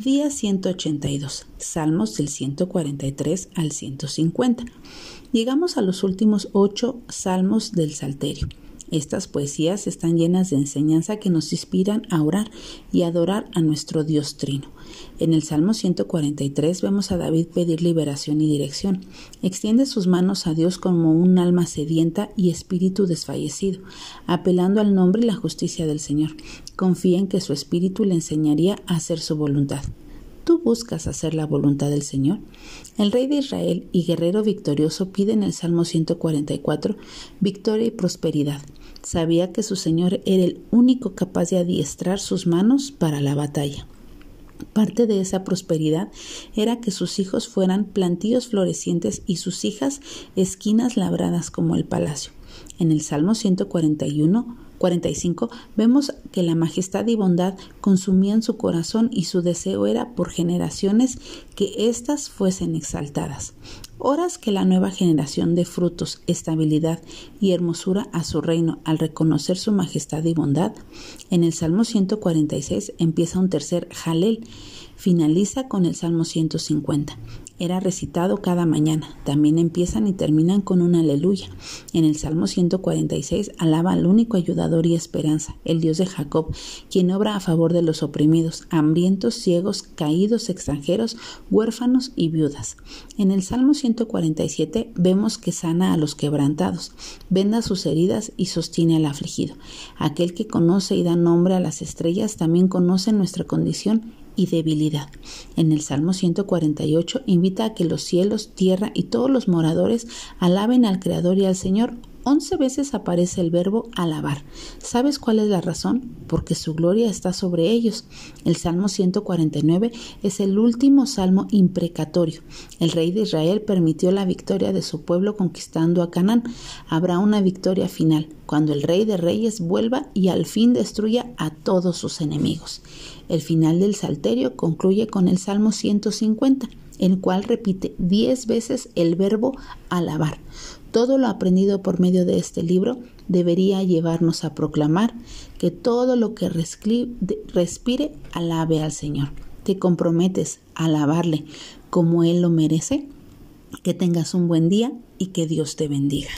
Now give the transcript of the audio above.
Día 182. Salmos del 143 al 150. Llegamos a los últimos ocho salmos del Salterio. Estas poesías están llenas de enseñanza que nos inspiran a orar y adorar a nuestro Dios Trino. En el Salmo 143 vemos a David pedir liberación y dirección. Extiende sus manos a Dios como un alma sedienta y espíritu desfallecido, apelando al nombre y la justicia del Señor. Confía en que su espíritu le enseñaría a hacer su voluntad. ¿Tú buscas hacer la voluntad del Señor? El rey de Israel y guerrero victorioso pide en el Salmo 144 victoria y prosperidad. Sabía que su Señor era el único capaz de adiestrar sus manos para la batalla. Parte de esa prosperidad era que sus hijos fueran plantíos florecientes y sus hijas esquinas labradas como el palacio. En el Salmo 141 45 vemos que la majestad y bondad consumían su corazón y su deseo era por generaciones que éstas fuesen exaltadas. Horas que la nueva generación de frutos, estabilidad y hermosura a su reino al reconocer su majestad y bondad. En el Salmo 146 empieza un tercer jalel, finaliza con el Salmo 150 era recitado cada mañana. También empiezan y terminan con un aleluya. En el Salmo 146 alaba al único ayudador y esperanza, el Dios de Jacob, quien obra a favor de los oprimidos, hambrientos, ciegos, caídos, extranjeros, huérfanos y viudas. En el Salmo 147 vemos que sana a los quebrantados, venda sus heridas y sostiene al afligido. Aquel que conoce y da nombre a las estrellas también conoce nuestra condición y debilidad. En el Salmo 148 invita a que los cielos, tierra y todos los moradores alaben al Creador y al Señor. Once veces aparece el verbo alabar. ¿Sabes cuál es la razón? Porque su gloria está sobre ellos. El Salmo 149 es el último salmo imprecatorio. El rey de Israel permitió la victoria de su pueblo conquistando a Canaán. Habrá una victoria final, cuando el rey de reyes vuelva y al fin destruya a todos sus enemigos. El final del Salterio concluye con el Salmo 150, el cual repite diez veces el verbo alabar. Todo lo aprendido por medio de este libro debería llevarnos a proclamar que todo lo que respire alabe al Señor. ¿Te comprometes a alabarle como Él lo merece? Que tengas un buen día y que Dios te bendiga.